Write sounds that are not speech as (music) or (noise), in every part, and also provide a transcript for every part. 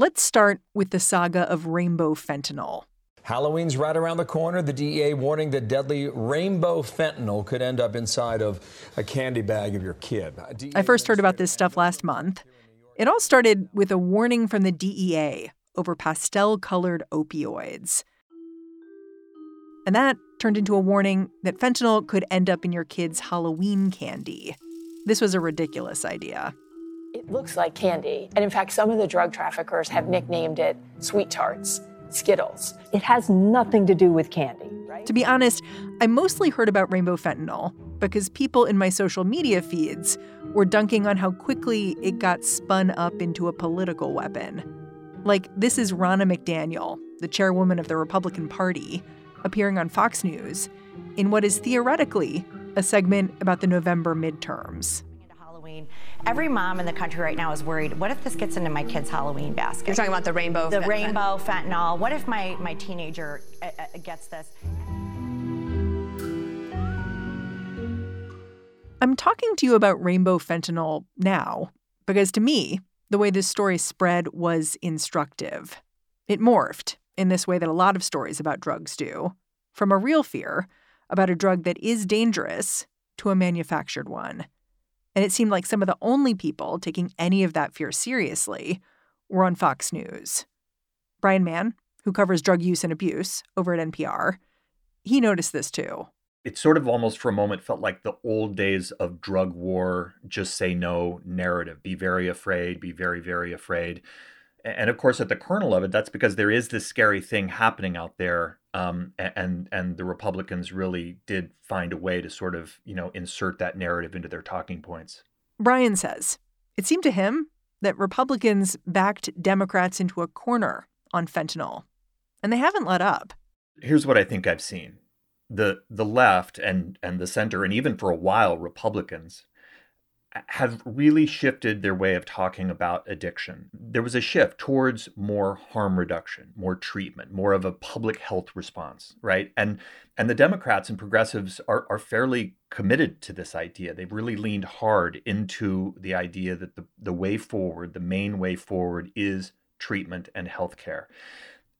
Let's start with the saga of rainbow fentanyl. Halloween's right around the corner. The DEA warning that deadly rainbow fentanyl could end up inside of a candy bag of your kid. Uh, I first heard about this stuff last month. It all started with a warning from the DEA over pastel colored opioids. And that turned into a warning that fentanyl could end up in your kid's Halloween candy. This was a ridiculous idea. It looks like candy. And in fact, some of the drug traffickers have nicknamed it Sweet Tarts, Skittles. It has nothing to do with candy, right? To be honest, I mostly heard about rainbow fentanyl because people in my social media feeds were dunking on how quickly it got spun up into a political weapon. Like, this is Ronna McDaniel, the chairwoman of the Republican Party, appearing on Fox News in what is theoretically a segment about the November midterms. Every mom in the country right now is worried. What if this gets into my kid's Halloween basket? You're talking about the rainbow. The rainbow fentanyl. What if my my teenager uh, uh, gets this? I'm talking to you about rainbow fentanyl now because to me, the way this story spread was instructive. It morphed in this way that a lot of stories about drugs do from a real fear about a drug that is dangerous to a manufactured one. And it seemed like some of the only people taking any of that fear seriously were on Fox News. Brian Mann, who covers drug use and abuse over at NPR, he noticed this too. It sort of almost for a moment felt like the old days of drug war, just say no narrative. Be very afraid, be very, very afraid and of course at the kernel of it that's because there is this scary thing happening out there um, and and the republicans really did find a way to sort of you know insert that narrative into their talking points. Brian says it seemed to him that republicans backed democrats into a corner on fentanyl and they haven't let up. Here's what i think i've seen. The the left and and the center and even for a while republicans have really shifted their way of talking about addiction. There was a shift towards more harm reduction, more treatment, more of a public health response, right? And and the Democrats and progressives are, are fairly committed to this idea. They've really leaned hard into the idea that the, the way forward, the main way forward is treatment and healthcare.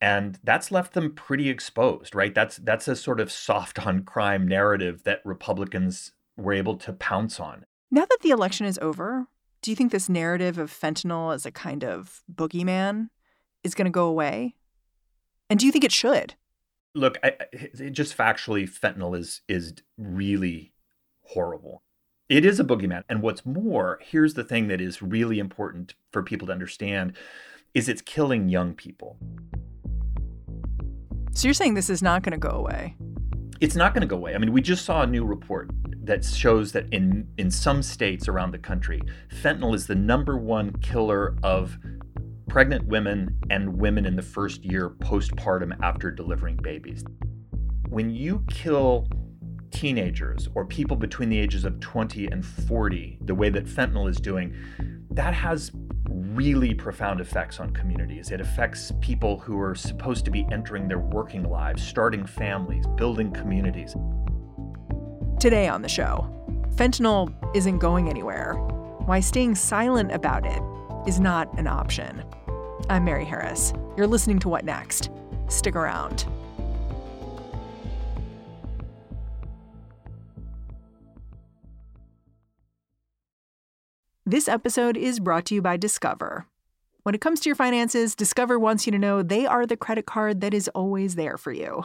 And that's left them pretty exposed, right? That's that's a sort of soft on crime narrative that Republicans were able to pounce on. Now that the election is over, do you think this narrative of fentanyl as a kind of boogeyman is going to go away? And do you think it should? Look, I, just factually, fentanyl is is really horrible. It is a boogeyman, and what's more, here's the thing that is really important for people to understand: is it's killing young people. So you're saying this is not going to go away? It's not going to go away. I mean, we just saw a new report that shows that in in some states around the country, fentanyl is the number one killer of pregnant women and women in the first year postpartum after delivering babies. When you kill teenagers or people between the ages of 20 and 40, the way that fentanyl is doing, that has really profound effects on communities. It affects people who are supposed to be entering their working lives, starting families, building communities. Today on the show, fentanyl isn't going anywhere. Why staying silent about it is not an option. I'm Mary Harris. You're listening to What Next? Stick around. This episode is brought to you by Discover. When it comes to your finances, Discover wants you to know they are the credit card that is always there for you.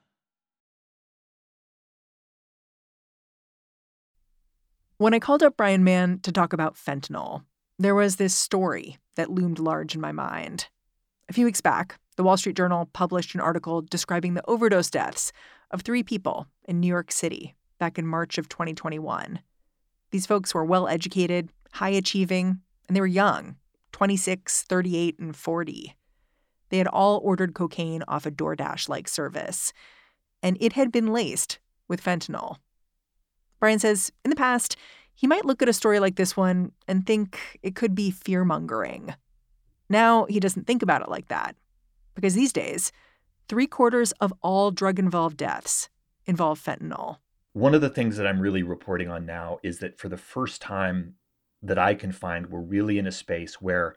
When I called up Brian Mann to talk about fentanyl, there was this story that loomed large in my mind. A few weeks back, the Wall Street Journal published an article describing the overdose deaths of three people in New York City back in March of 2021. These folks were well educated, high achieving, and they were young 26, 38, and 40. They had all ordered cocaine off a DoorDash like service, and it had been laced with fentanyl. Brian says in the past, he might look at a story like this one and think it could be fear mongering. Now he doesn't think about it like that, because these days, three quarters of all drug involved deaths involve fentanyl. One of the things that I'm really reporting on now is that for the first time that I can find, we're really in a space where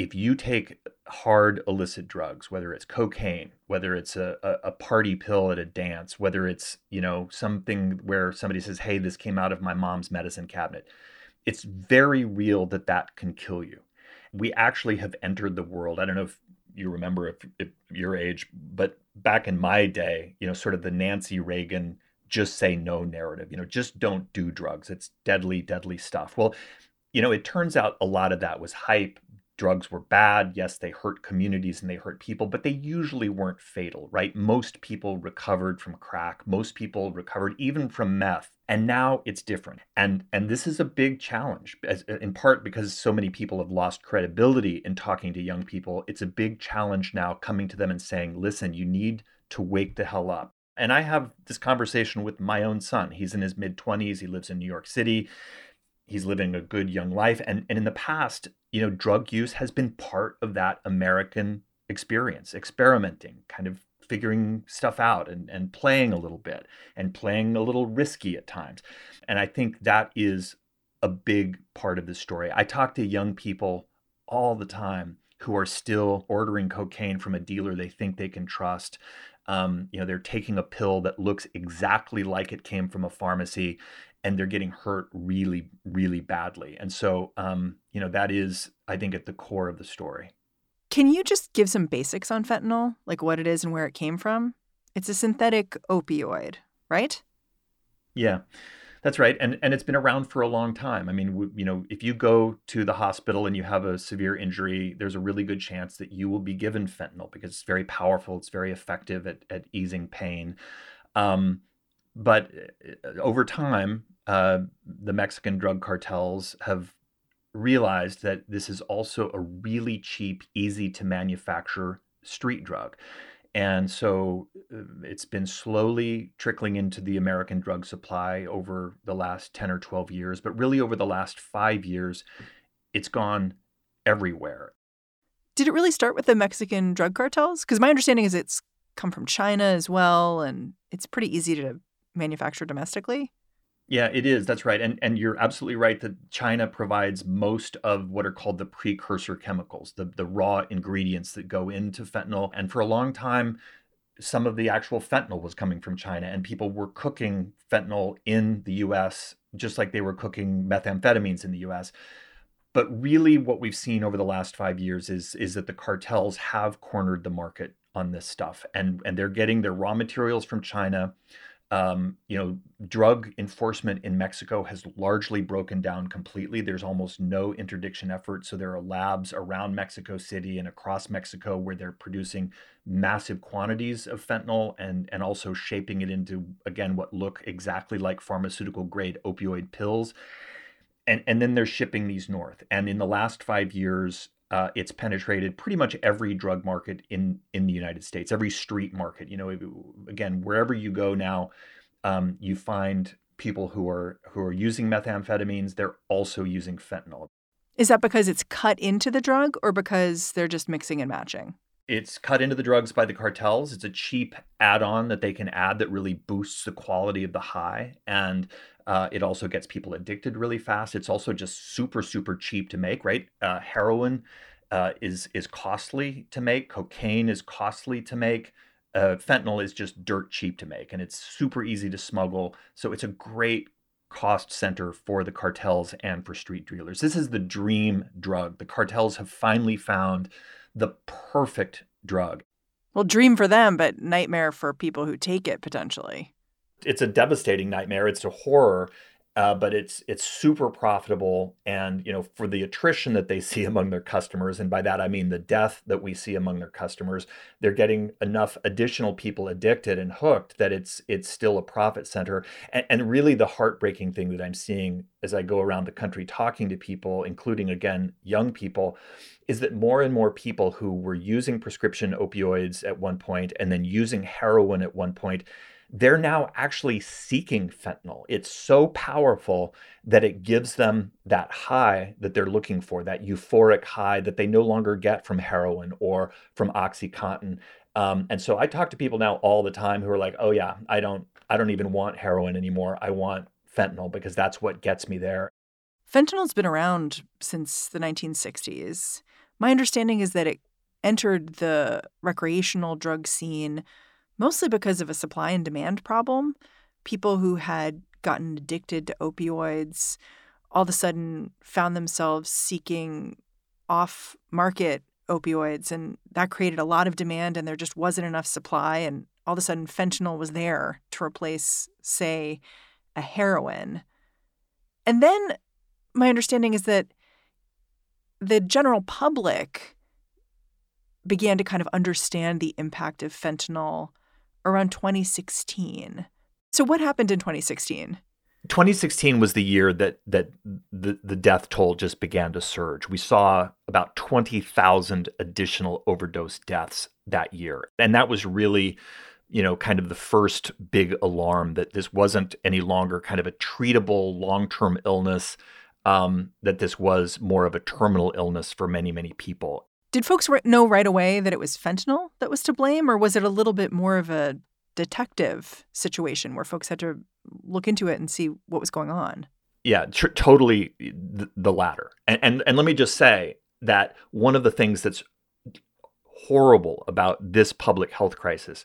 if you take hard illicit drugs, whether it's cocaine, whether it's a, a, party pill at a dance, whether it's, you know, something where somebody says, hey, this came out of my mom's medicine cabinet, it's very real that that can kill you. We actually have entered the world. I don't know if you remember if, if your age, but back in my day, you know, sort of the Nancy Reagan just say no narrative, you know, just don't do drugs. It's deadly, deadly stuff. Well, you know, it turns out a lot of that was hype drugs were bad. Yes, they hurt communities and they hurt people, but they usually weren't fatal, right? Most people recovered from crack. Most people recovered even from meth. And now it's different. And and this is a big challenge as, in part because so many people have lost credibility in talking to young people. It's a big challenge now coming to them and saying, "Listen, you need to wake the hell up." And I have this conversation with my own son. He's in his mid 20s. He lives in New York City he's living a good young life. And and in the past you know drug use has been part of that american experience experimenting kind of figuring stuff out and, and playing a little bit and playing a little risky at times. And i think that is a big part of the story. I talk to young people all the time who are still ordering cocaine from a dealer they think they can trust. Um, you know they're taking a pill that looks exactly like it came from a pharmacy and they're getting hurt really, really badly. And so, um, you know, that is, I think, at the core of the story. Can you just give some basics on fentanyl, like what it is and where it came from? It's a synthetic opioid, right? Yeah. That's right, and and it's been around for a long time. I mean, you know, if you go to the hospital and you have a severe injury, there's a really good chance that you will be given fentanyl because it's very powerful. It's very effective at at easing pain. Um, but uh, over time, uh, the Mexican drug cartels have realized that this is also a really cheap, easy to manufacture street drug. And so uh, it's been slowly trickling into the American drug supply over the last 10 or 12 years. But really, over the last five years, it's gone everywhere. Did it really start with the Mexican drug cartels? Because my understanding is it's come from China as well, and it's pretty easy to manufacture domestically. Yeah, it is. That's right. And and you're absolutely right that China provides most of what are called the precursor chemicals, the, the raw ingredients that go into fentanyl. And for a long time, some of the actual fentanyl was coming from China, and people were cooking fentanyl in the US just like they were cooking methamphetamines in the US. But really, what we've seen over the last five years is, is that the cartels have cornered the market on this stuff, and, and they're getting their raw materials from China um, you know, drug enforcement in Mexico has largely broken down completely. There's almost no interdiction effort. So there are labs around Mexico City and across Mexico where they're producing massive quantities of fentanyl and, and also shaping it into, again, what look exactly like pharmaceutical grade opioid pills. And, and then they're shipping these north. And in the last five years, uh, it's penetrated pretty much every drug market in in the United States, every street market. You know, again, wherever you go now, um, you find people who are who are using methamphetamines. They're also using fentanyl. Is that because it's cut into the drug or because they're just mixing and matching? It's cut into the drugs by the cartels. It's a cheap add on that they can add that really boosts the quality of the high. And uh, it also gets people addicted really fast. It's also just super, super cheap to make, right? Uh, heroin uh, is is costly to make. Cocaine is costly to make. Uh, fentanyl is just dirt cheap to make, and it's super easy to smuggle. So it's a great cost center for the cartels and for street dealers. This is the dream drug. The cartels have finally found the perfect drug. Well, dream for them, but nightmare for people who take it potentially. It's a devastating nightmare. It's a horror uh, but it's it's super profitable and you know for the attrition that they (laughs) see among their customers and by that i mean the death that we see among their customers they're getting enough additional people addicted and hooked that it's it's still a profit center and, and really the heartbreaking thing that i'm seeing as i go around the country talking to people including again young people is that more and more people who were using prescription opioids at one point and then using heroin at one point they're now actually seeking fentanyl. It's so powerful that it gives them that high that they're looking for, that euphoric high that they no longer get from heroin or from OxyContin. Um, and so I talk to people now all the time who are like, "Oh yeah, I don't, I don't even want heroin anymore. I want fentanyl because that's what gets me there." Fentanyl's been around since the 1960s. My understanding is that it entered the recreational drug scene mostly because of a supply and demand problem. People who had gotten addicted to opioids all of a sudden found themselves seeking off market opioids, and that created a lot of demand, and there just wasn't enough supply. And all of a sudden, fentanyl was there to replace, say, a heroin. And then my understanding is that the general public began to kind of understand the impact of fentanyl around 2016. So what happened in 2016? 2016 was the year that that the, the death toll just began to surge. We saw about 20,000 additional overdose deaths that year. And that was really, you know, kind of the first big alarm that this wasn't any longer kind of a treatable long-term illness, um, that this was more of a terminal illness for many, many people. Did folks know right away that it was fentanyl that was to blame, or was it a little bit more of a detective situation where folks had to look into it and see what was going on? Yeah, tr- totally the, the latter. And, and and let me just say that one of the things that's horrible about this public health crisis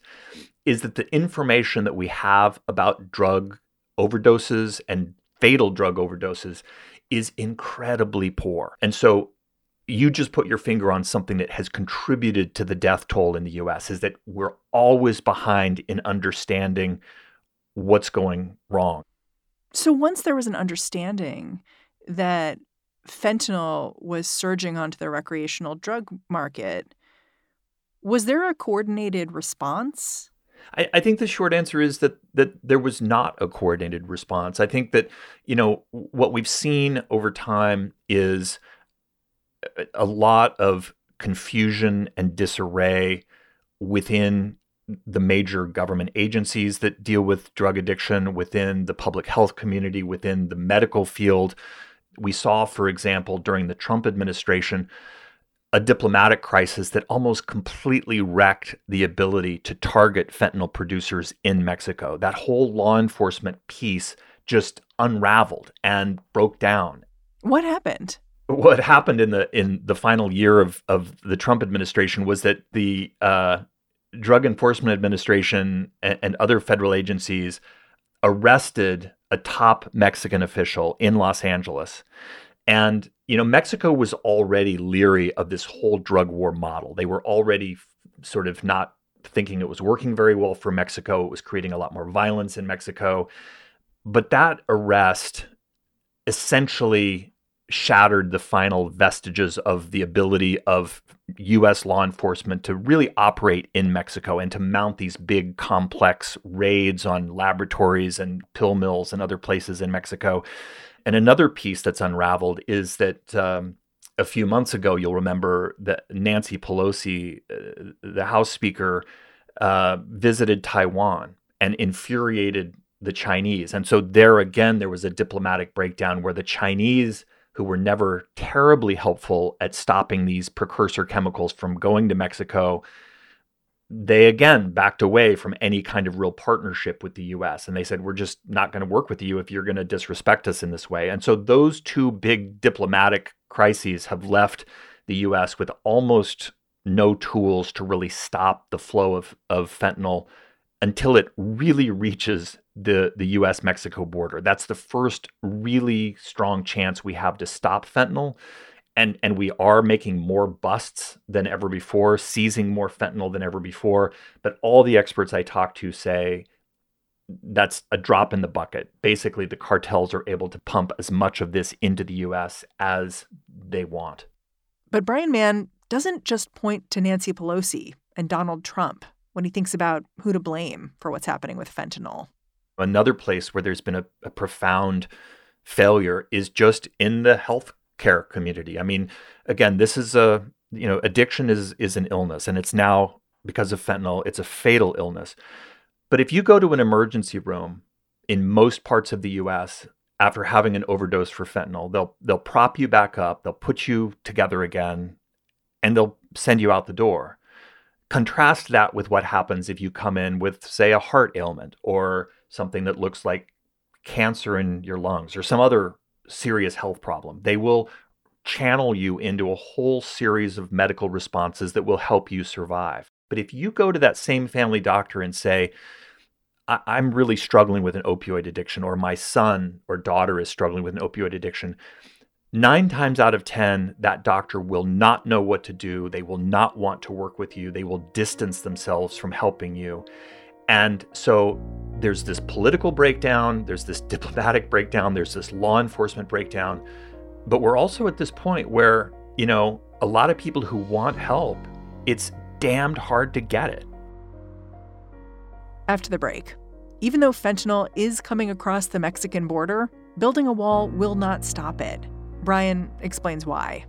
is that the information that we have about drug overdoses and fatal drug overdoses is incredibly poor. And so you just put your finger on something that has contributed to the death toll in the US is that we're always behind in understanding what's going wrong. So once there was an understanding that fentanyl was surging onto the recreational drug market, was there a coordinated response? I, I, think the short answer is that that there was not a coordinated response. I think that you know what we've seen over time is a lot of confusion and disarray within the major government agencies that deal with drug addiction, within the public health community, within the medical field. We saw, for example, during the Trump administration, a diplomatic crisis that almost completely wrecked the ability to target fentanyl producers in Mexico. That whole law enforcement piece just unraveled and broke down. What happened? What happened in the in the final year of of the Trump administration was that the uh, Drug Enforcement Administration and, and other federal agencies arrested a top Mexican official in Los Angeles, and you know Mexico was already leery of this whole drug war model. They were already sort of not thinking it was working very well for Mexico. It was creating a lot more violence in Mexico, but that arrest essentially shattered the final vestiges of the ability of US law enforcement to really operate in Mexico and to mount these big complex raids on laboratories and pill mills and other places in Mexico. And another piece that's unraveled is that um, a few months ago, you'll remember that Nancy Pelosi, uh, the House Speaker, uh, visited Taiwan and infuriated the Chinese. And so there again, there was a diplomatic breakdown where the Chinese who were never terribly helpful at stopping these precursor chemicals from going to Mexico, they again backed away from any kind of real partnership with the US. And they said, we're just not going to work with you if you're going to disrespect us in this way. And so those two big diplomatic crises have left the US with almost no tools to really stop the flow of, of fentanyl until it really reaches the, the US Mexico border. That's the first really strong chance we have to stop fentanyl. And, and we are making more busts than ever before, seizing more fentanyl than ever before. But all the experts I talk to say that's a drop in the bucket. Basically, the cartels are able to pump as much of this into the US as they want. But Brian Mann doesn't just point to Nancy Pelosi and Donald Trump when he thinks about who to blame for what's happening with fentanyl. Another place where there's been a, a profound failure is just in the healthcare community. I mean, again, this is a you know, addiction is is an illness, and it's now because of fentanyl, it's a fatal illness. But if you go to an emergency room in most parts of the U.S. after having an overdose for fentanyl, they'll they'll prop you back up, they'll put you together again, and they'll send you out the door. Contrast that with what happens if you come in with, say, a heart ailment or something that looks like cancer in your lungs or some other serious health problem. They will channel you into a whole series of medical responses that will help you survive. But if you go to that same family doctor and say, I- am really struggling with an opioid addiction, or my son or daughter is struggling with an opioid addiction, nine times out of 10, that doctor will not know what to do. They will not want to work with you. They will distance themselves from helping you. And so there's this political breakdown, there's this diplomatic breakdown, there's this law enforcement breakdown. But we're also at this point where, you know, a lot of people who want help, it's damned hard to get it. After the break, even though fentanyl is coming across the Mexican border, building a wall will not stop it. Brian explains why.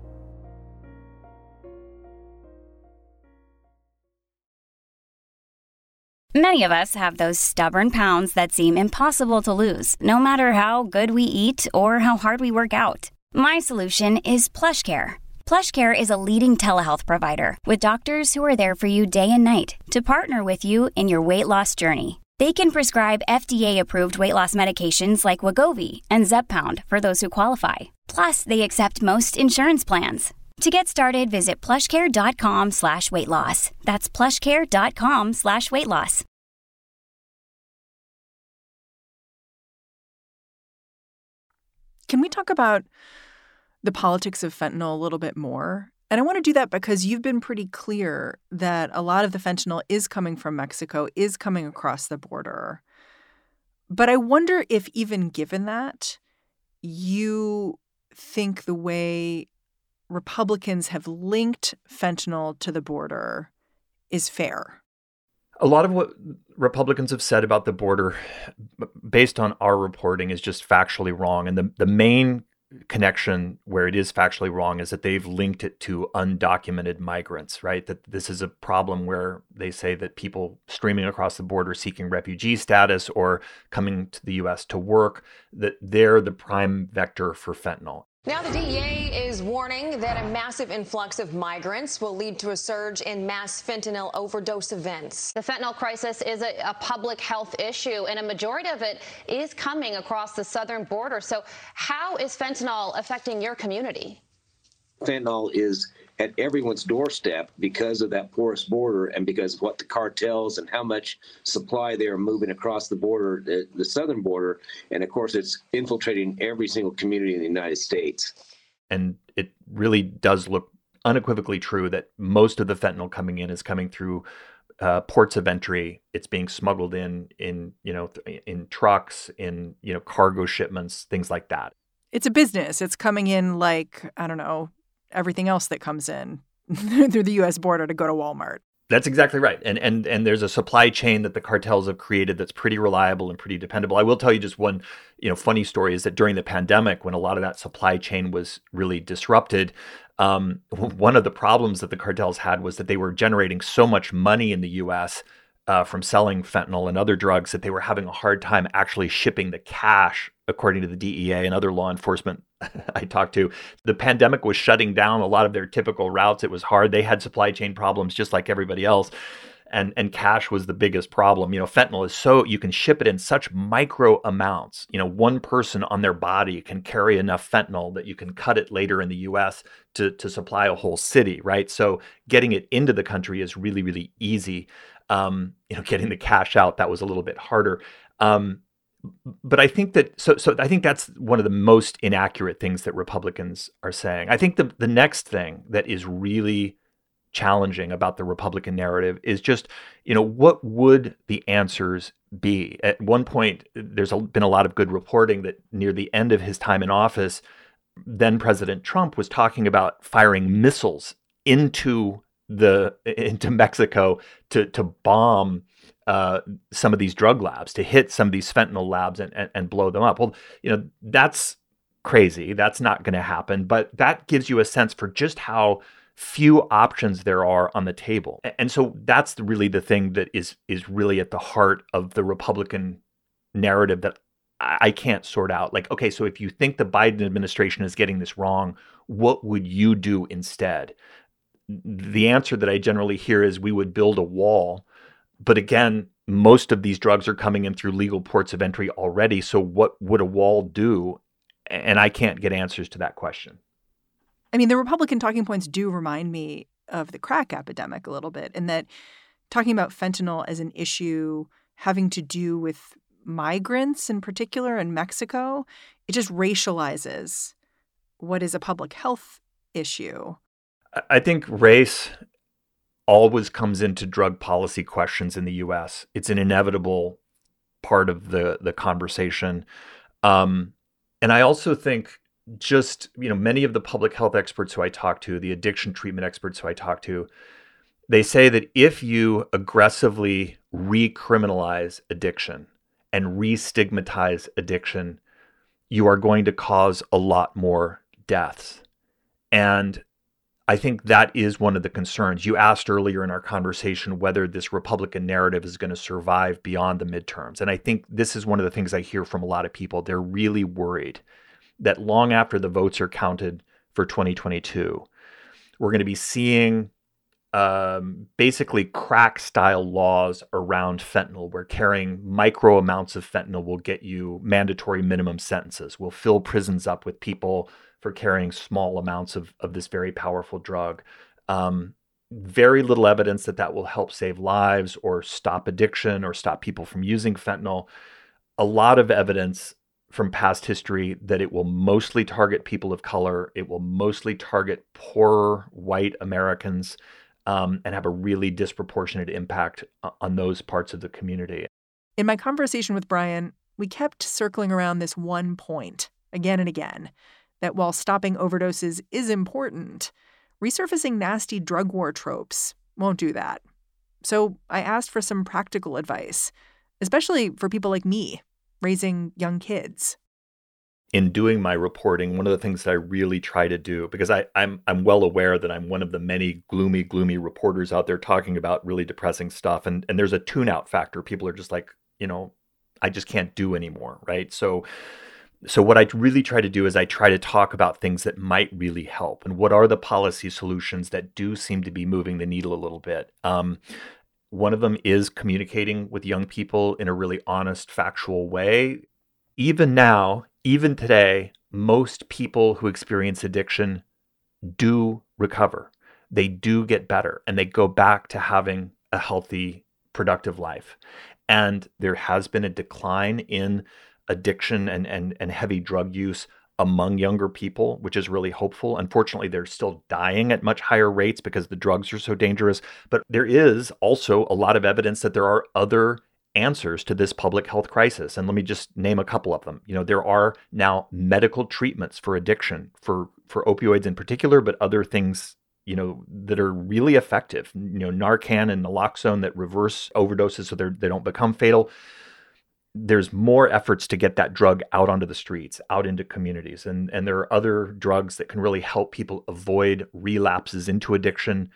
Many of us have those stubborn pounds that seem impossible to lose, no matter how good we eat or how hard we work out. My solution is PlushCare. PlushCare is a leading telehealth provider with doctors who are there for you day and night to partner with you in your weight loss journey. They can prescribe FDA-approved weight loss medications like Wegovy and Zepbound for those who qualify. Plus, they accept most insurance plans. To get started, visit plushcare.com slash weight loss. That's plushcare.com slash weight loss. Can we talk about the politics of fentanyl a little bit more? And I want to do that because you've been pretty clear that a lot of the fentanyl is coming from Mexico, is coming across the border. But I wonder if, even given that, you think the way Republicans have linked fentanyl to the border is fair. A lot of what Republicans have said about the border, based on our reporting, is just factually wrong. And the, the main connection where it is factually wrong is that they've linked it to undocumented migrants, right? That this is a problem where they say that people streaming across the border seeking refugee status or coming to the US to work, that they're the prime vector for fentanyl. Now, the DEA is warning that a massive influx of migrants will lead to a surge in mass fentanyl overdose events. The fentanyl crisis is a, a, public health issue, and a majority of it is coming across the southern border. So, how is fentanyl affecting your community? Fentanyl is at everyone's doorstep because of that porous border and because of what the cartels and how much supply they are moving across the border, the, the southern border. And of course, it's infiltrating every single community in the United States. And it really does look unequivocally true that most of the fentanyl coming in is coming through uh, ports of entry. It's being smuggled in in you know in trucks, in you know cargo shipments, things like that. It's a business. It's coming in like I don't know everything else that comes in (laughs) through the US border to go to Walmart. That's exactly right. And and and there's a supply chain that the cartels have created that's pretty reliable and pretty dependable. I will tell you just one, you know, funny story is that during the pandemic when a lot of that supply chain was really disrupted, um, one of the problems that the cartels had was that they were generating so much money in the US uh, from selling fentanyl and other drugs that they were having a hard time actually shipping the cash according to the DEA and other law enforcement (laughs) I talked to. The pandemic was shutting down a lot of their typical routes. It was hard. They had supply chain problems just like everybody else. And, and cash was the biggest problem. You know, fentanyl is so you can ship it in such micro amounts. You know, one person on their body can carry enough fentanyl that you can cut it later in the US to, to supply a whole city, right? So getting it into the country is really, really easy. Um, you know, getting the cash out, that was a little bit harder. Um, but I think that so so I think that's one of the most inaccurate things that Republicans are saying. I think the the next thing that is really challenging about the Republican narrative is just, you know, what would the answers be? At one point, there's been a lot of good reporting that near the end of his time in office, then President Trump was talking about firing missiles into the into Mexico to to bomb uh, some of these drug labs, to hit some of these fentanyl labs and, and, and blow them up. Well, you know, that's crazy. That's not going to happen. But that gives you a sense for just how few options there are on the table. And so that's really the thing that is is really at the heart of the Republican narrative that I can't sort out. Like, okay, so if you think the Biden administration is getting this wrong, what would you do instead? The answer that I generally hear is we would build a wall but again, most of these drugs are coming in through legal ports of entry already. So, what would a wall do? And I can't get answers to that question. I mean, the Republican talking points do remind me of the crack epidemic a little bit, in that talking about fentanyl as an issue having to do with migrants in particular in Mexico, it just racializes what is a public health issue. I think race always comes into drug policy questions in the U.S. It's an inevitable part of the the conversation, um, and I also think just you know many of the public health experts who I talk to, the addiction treatment experts who I talk to, they say that if you aggressively recriminalize addiction and re-stigmatize addiction, you are going to cause a lot more deaths. And I think that is one of the concerns. You asked earlier in our conversation whether this Republican narrative is going to survive beyond the midterms. And I think this is one of the things I hear from a lot of people. They're really worried that long after the votes are counted for 2022, we're going to be seeing um, basically crack style laws around fentanyl, where carrying micro amounts of fentanyl will get you mandatory minimum sentences, will fill prisons up with people for carrying small amounts of, of this very powerful drug. Um, very little evidence that that will help save lives or stop addiction or stop people from using fentanyl. A lot of evidence from past history that it will mostly target people of color. It will mostly target poorer white Americans um, and have a really disproportionate impact on those parts of the community. In my conversation with Brian, we kept circling around this one point again and again that while stopping overdoses is important, resurfacing nasty drug war tropes won't do that. So I asked for some practical advice, especially for people like me raising young kids. In doing my reporting, one of the things that I really try to do, because I, I'm I'm well aware that I'm one of the many gloomy, gloomy reporters out there talking about really depressing stuff. And and there's a tune out factor. People are just like, you know, I just can't do anymore. Right. So so what I really try to do is I try to talk about things that might really help and what are the policy solutions that do seem to be moving the needle a little bit. Um, one of them is communicating with young people in a really honest, factual way. Even now, even today, most people who experience addiction do recover. They do get better and they go back to having a healthy, productive life. And there has been a decline in addiction and, and, and heavy drug use among younger people, which is really hopeful. Unfortunately, they're still dying at much higher rates because the drugs are so dangerous. But there is also a lot of evidence that there are other answers to this public health crisis. And let me just name a couple of them. You know, there are now medical treatments for addiction, for for opioids in particular, but other things you know that are really effective you know narcan and naloxone that reverse overdoses so they they don't become fatal there's more efforts to get that drug out onto the streets, out into communities. And, and there are other drugs that can really help people avoid relapses into addiction.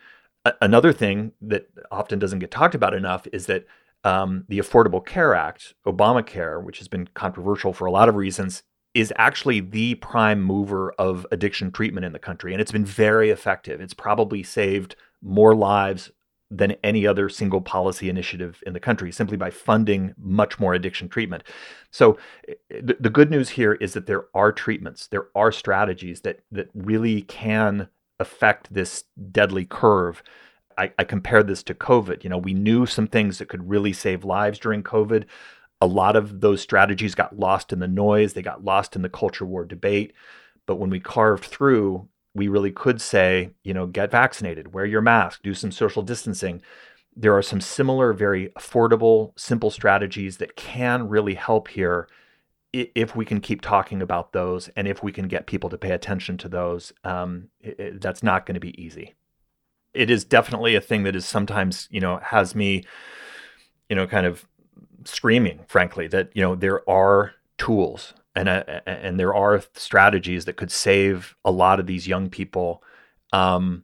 A- another thing that often doesn't get talked about enough is that um, the Affordable Care Act, Obamacare, which has been controversial for a lot of reasons, is actually the prime mover of addiction treatment in the country. And it's been very effective. It's probably saved more lives than any other single policy initiative in the country simply by funding much more addiction treatment. So eh, the, the good news here is that there are treatments, there are strategies that that really can affect this deadly curve. I, I this to COVID. You know, we knew some things that could really save lives during COVID. A lot of those strategies got lost in the noise, they got lost in the culture war debate. But when we carved through, we really could say, you know, get vaccinated, wear your mask, do some social distancing. There are some similar, very affordable, simple strategies that can really help here if we can keep talking about those and if we can get people to pay attention to those. Um, it, that's not going to be easy. It is definitely a thing that is sometimes, you know, has me, you know, kind of screaming, frankly, that, you know, there are tools and uh, and there are strategies that could save a lot of these young people. Um,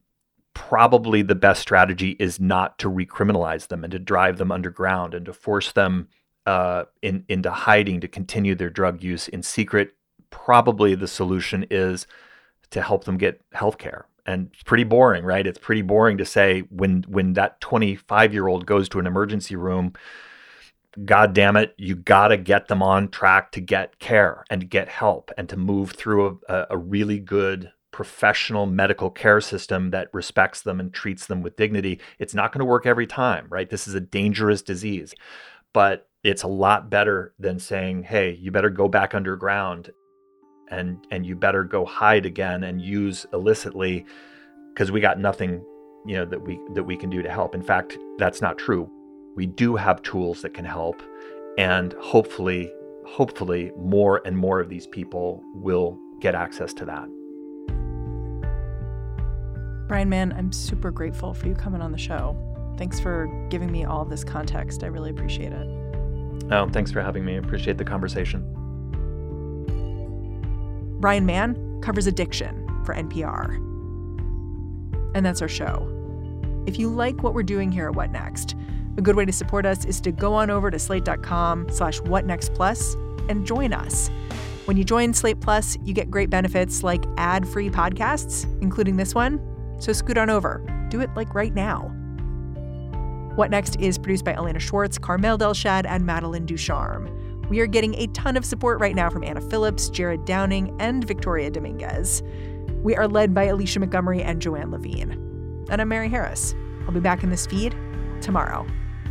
probably the best strategy is not to recriminalize them and to drive them underground and to force them uh, in, into hiding to continue their drug use in secret. Probably the solution is to help them get health care. And it's pretty boring, right? It's pretty boring to say when when that 25 year old goes to an emergency room God damn it, you got to get them on track to get care and get help and to move through a, a really good professional medical care system that respects them and treats them with dignity. It's not going to work every time, right? This is a dangerous disease, but it's a lot better than saying, "Hey, you better go back underground and and you better go hide again and use illicitly because we got nothing, you know, that we that we can do to help." In fact, that's not true we do have tools that can help and hopefully hopefully more and more of these people will get access to that. Brian mann i'm super grateful for you coming on the show. Thanks for giving me all this context. I really appreciate it. Oh thanks for having me. I appreciate the conversation. Brian mann covers addiction for npr and that's our show. If you like what we're doing here at what next a good way to support us is to go on over to slate.com slash whatnextplus and join us. When you join Slate Plus, you get great benefits like ad-free podcasts, including this one. So scoot on over. Do it like right now. What Next is produced by Elena Schwartz, Carmel Delshad, and Madeline Ducharme. We are getting a ton of support right now from Anna Phillips, Jared Downing, and Victoria Dominguez. We are led by Alicia Montgomery and Joanne Levine. And I'm Mary Harris. I'll be back in this feed tomorrow.